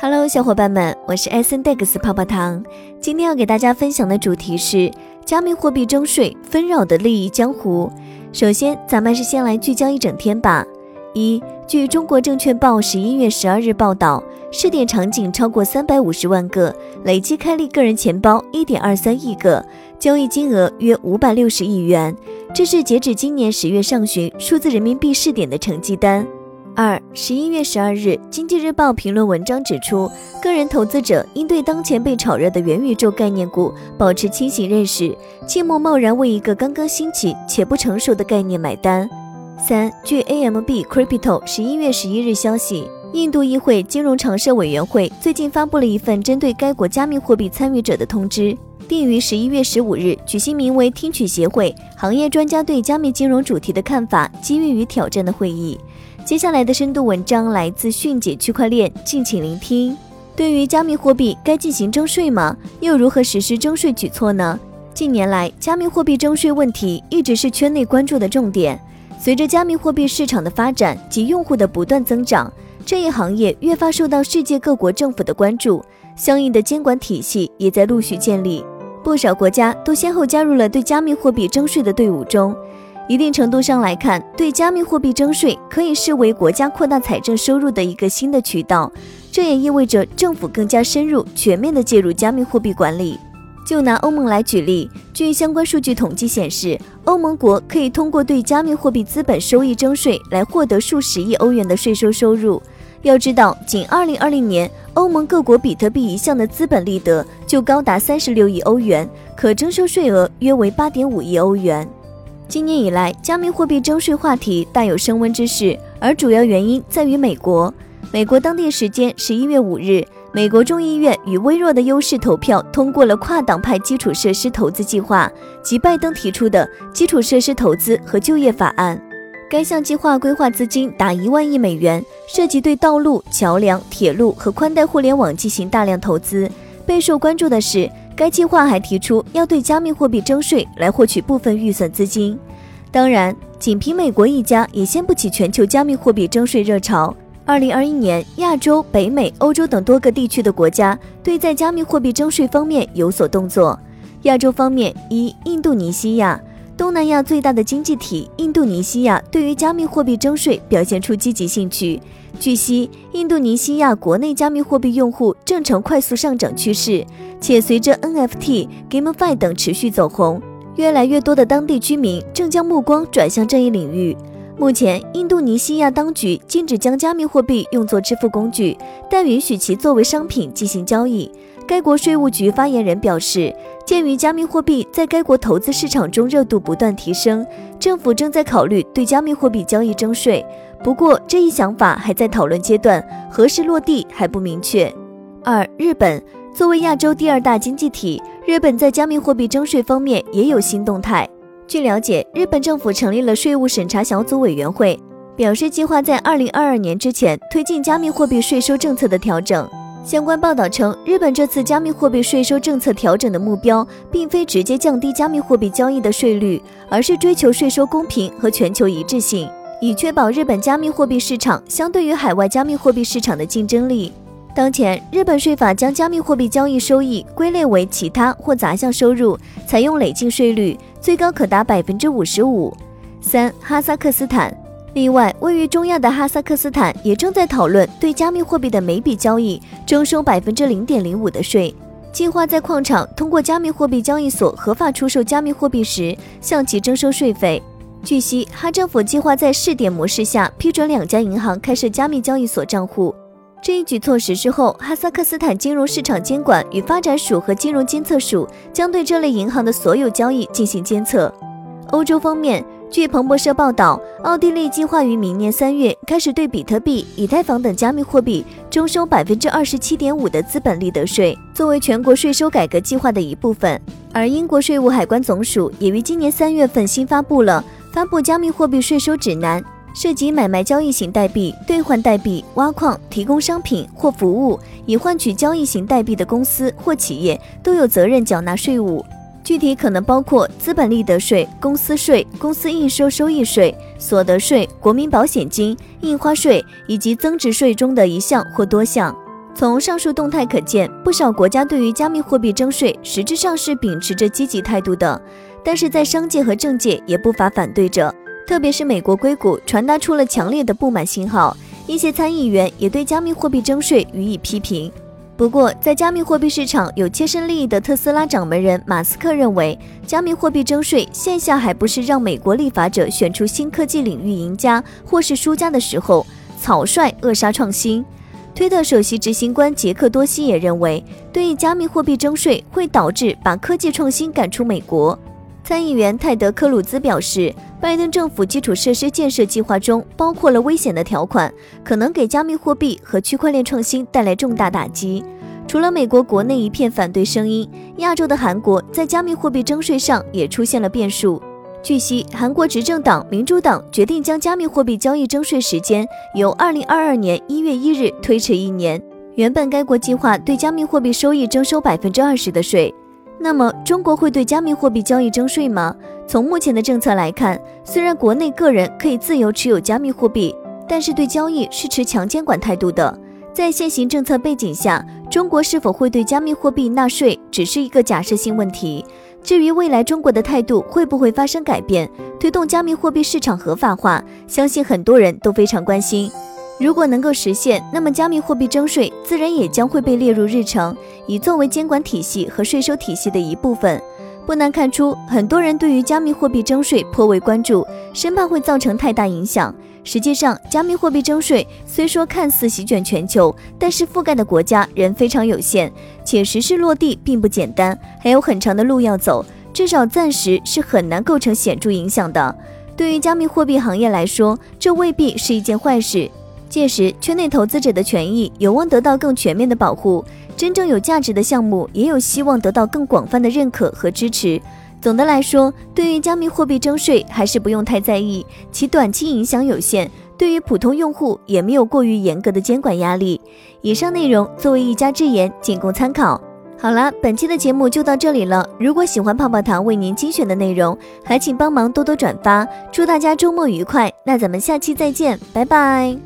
Hello，小伙伴们，我是艾森戴克斯泡泡糖。今天要给大家分享的主题是加密货币征税纷扰的利益江湖。首先，咱们是先来聚焦一整天吧。一，据中国证券报十一月十二日报道，试点场景超过三百五十万个，累计开立个人钱包一点二三亿个，交易金额约五百六十亿元。这是截止今年十月上旬数字人民币试点的成绩单。二十一月十二日，《经济日报》评论文章指出，个人投资者应对当前被炒热的元宇宙概念股保持清醒认识，切莫贸然为一个刚刚兴起且不成熟的概念买单。三，据 AMB Crypto 十一月十一日消息，印度议会金融常设委员会最近发布了一份针对该国加密货币参与者的通知，并于十一月十五日举行名为“听取协会行业专家对加密金融主题的看法：机遇与挑战”的会议。接下来的深度文章来自迅捷区块链，敬请聆听。对于加密货币，该进行征税吗？又如何实施征税举措呢？近年来，加密货币征税问题一直是圈内关注的重点。随着加密货币市场的发展及用户的不断增长，这一行业越发受到世界各国政府的关注，相应的监管体系也在陆续建立。不少国家都先后加入了对加密货币征税的队伍中。一定程度上来看，对加密货币征税可以视为国家扩大财政收入的一个新的渠道。这也意味着政府更加深入、全面地介入加密货币管理。就拿欧盟来举例，据相关数据统计显示，欧盟国可以通过对加密货币资本收益征税来获得数十亿欧元的税收收入。要知道，仅2020年，欧盟各国比特币一项的资本利得就高达36亿欧元，可征收税额约为8.5亿欧元。今年以来，加密货币征税话题大有升温之势，而主要原因在于美国。美国当地时间十一月五日，美国众议院以微弱的优势投票通过了跨党派基础设施投资计划，即拜登提出的基础设施投资和就业法案。该项计划规划资金达一万亿美元，涉及对道路、桥梁、铁路和宽带互联网进行大量投资。备受关注的是。该计划还提出要对加密货币征税，来获取部分预算资金。当然，仅凭美国一家也掀不起全球加密货币征税热潮。二零二一年，亚洲、北美、欧洲等多个地区的国家对在加密货币征税方面有所动作。亚洲方面，一印度尼西亚。东南亚最大的经济体印度尼西亚对于加密货币征税表现出积极兴趣。据悉，印度尼西亚国内加密货币用户正呈快速上涨趋势，且随着 NFT、GameFi 等持续走红，越来越多的当地居民正将目光转向这一领域。目前，印度尼西亚当局禁止将加密货币用作支付工具，但允许其作为商品进行交易。该国税务局发言人表示，鉴于加密货币在该国投资市场中热度不断提升，政府正在考虑对加密货币交易征税。不过，这一想法还在讨论阶段，何时落地还不明确。二、日本作为亚洲第二大经济体，日本在加密货币征税方面也有新动态。据了解，日本政府成立了税务审查小组委员会，表示计划在二零二二年之前推进加密货币税收政策的调整。相关报道称，日本这次加密货币税收政策调整的目标，并非直接降低加密货币交易的税率，而是追求税收公平和全球一致性，以确保日本加密货币市场相对于海外加密货币市场的竞争力。当前，日本税法将加密货币交易收益归类为其他或杂项收入，采用累进税率，最高可达百分之五十五。三、哈萨克斯坦。另外，位于中亚的哈萨克斯坦也正在讨论对加密货币的每笔交易征收百分之零点零五的税，计划在矿场通过加密货币交易所合法出售加密货币时向其征收税费。据悉，哈政府计划在试点模式下批准两家银行开设加密交易所账户。这一举措实施后，哈萨克斯坦金融市场监管与发展署和金融监测署将对这类银行的所有交易进行监测。欧洲方面。据彭博社报道，奥地利计划于明年三月开始对比特币、以太坊等加密货币征收百分之二十七点五的资本利得税，作为全国税收改革计划的一部分。而英国税务海关总署也于今年三月份新发布了发布加密货币税收指南，涉及买卖交易型代币、兑换代币、挖矿、提供商品或服务以换取交易型代币的公司或企业都有责任缴纳税务。具体可能包括资本利得税、公司税、公司应收收益税、所得税、国民保险金、印花税以及增值税中的一项或多项。从上述动态可见，不少国家对于加密货币征税实质上是秉持着积极态度的，但是在商界和政界也不乏反对者，特别是美国硅谷传达出了强烈的不满信号，一些参议员也对加密货币征税予以批评。不过，在加密货币市场有切身利益的特斯拉掌门人马斯克认为，加密货币征税现下还不是让美国立法者选出新科技领域赢家或是输家的时候，草率扼杀创新。推特首席执行官杰克多西也认为，对于加密货币征税会导致把科技创新赶出美国。参议员泰德·科鲁兹表示，拜登政府基础设施建设计划中包括了危险的条款，可能给加密货币和区块链创新带来重大打击。除了美国国内一片反对声音，亚洲的韩国在加密货币征税上也出现了变数。据悉，韩国执政党民主党决定将加密货币交易征税时间由二零二二年一月一日推迟一年。原本该国计划对加密货币收益征收百分之二十的税。那么，中国会对加密货币交易征税吗？从目前的政策来看，虽然国内个人可以自由持有加密货币，但是对交易是持强监管态度的。在现行政策背景下，中国是否会对加密货币纳税，只是一个假设性问题。至于未来中国的态度会不会发生改变，推动加密货币市场合法化，相信很多人都非常关心。如果能够实现，那么加密货币征税自然也将会被列入日程，以作为监管体系和税收体系的一部分。不难看出，很多人对于加密货币征税颇为关注，生怕会造成太大影响。实际上，加密货币征税虽说看似席卷全球，但是覆盖的国家仍非常有限，且实施落地并不简单，还有很长的路要走，至少暂时是很难构成显著影响的。对于加密货币行业来说，这未必是一件坏事。届时，圈内投资者的权益有望得到更全面的保护，真正有价值的项目也有希望得到更广泛的认可和支持。总的来说，对于加密货币征税还是不用太在意，其短期影响有限，对于普通用户也没有过于严格的监管压力。以上内容作为一家之言，仅供参考。好了，本期的节目就到这里了。如果喜欢泡泡糖为您精选的内容，还请帮忙多多转发。祝大家周末愉快，那咱们下期再见，拜拜。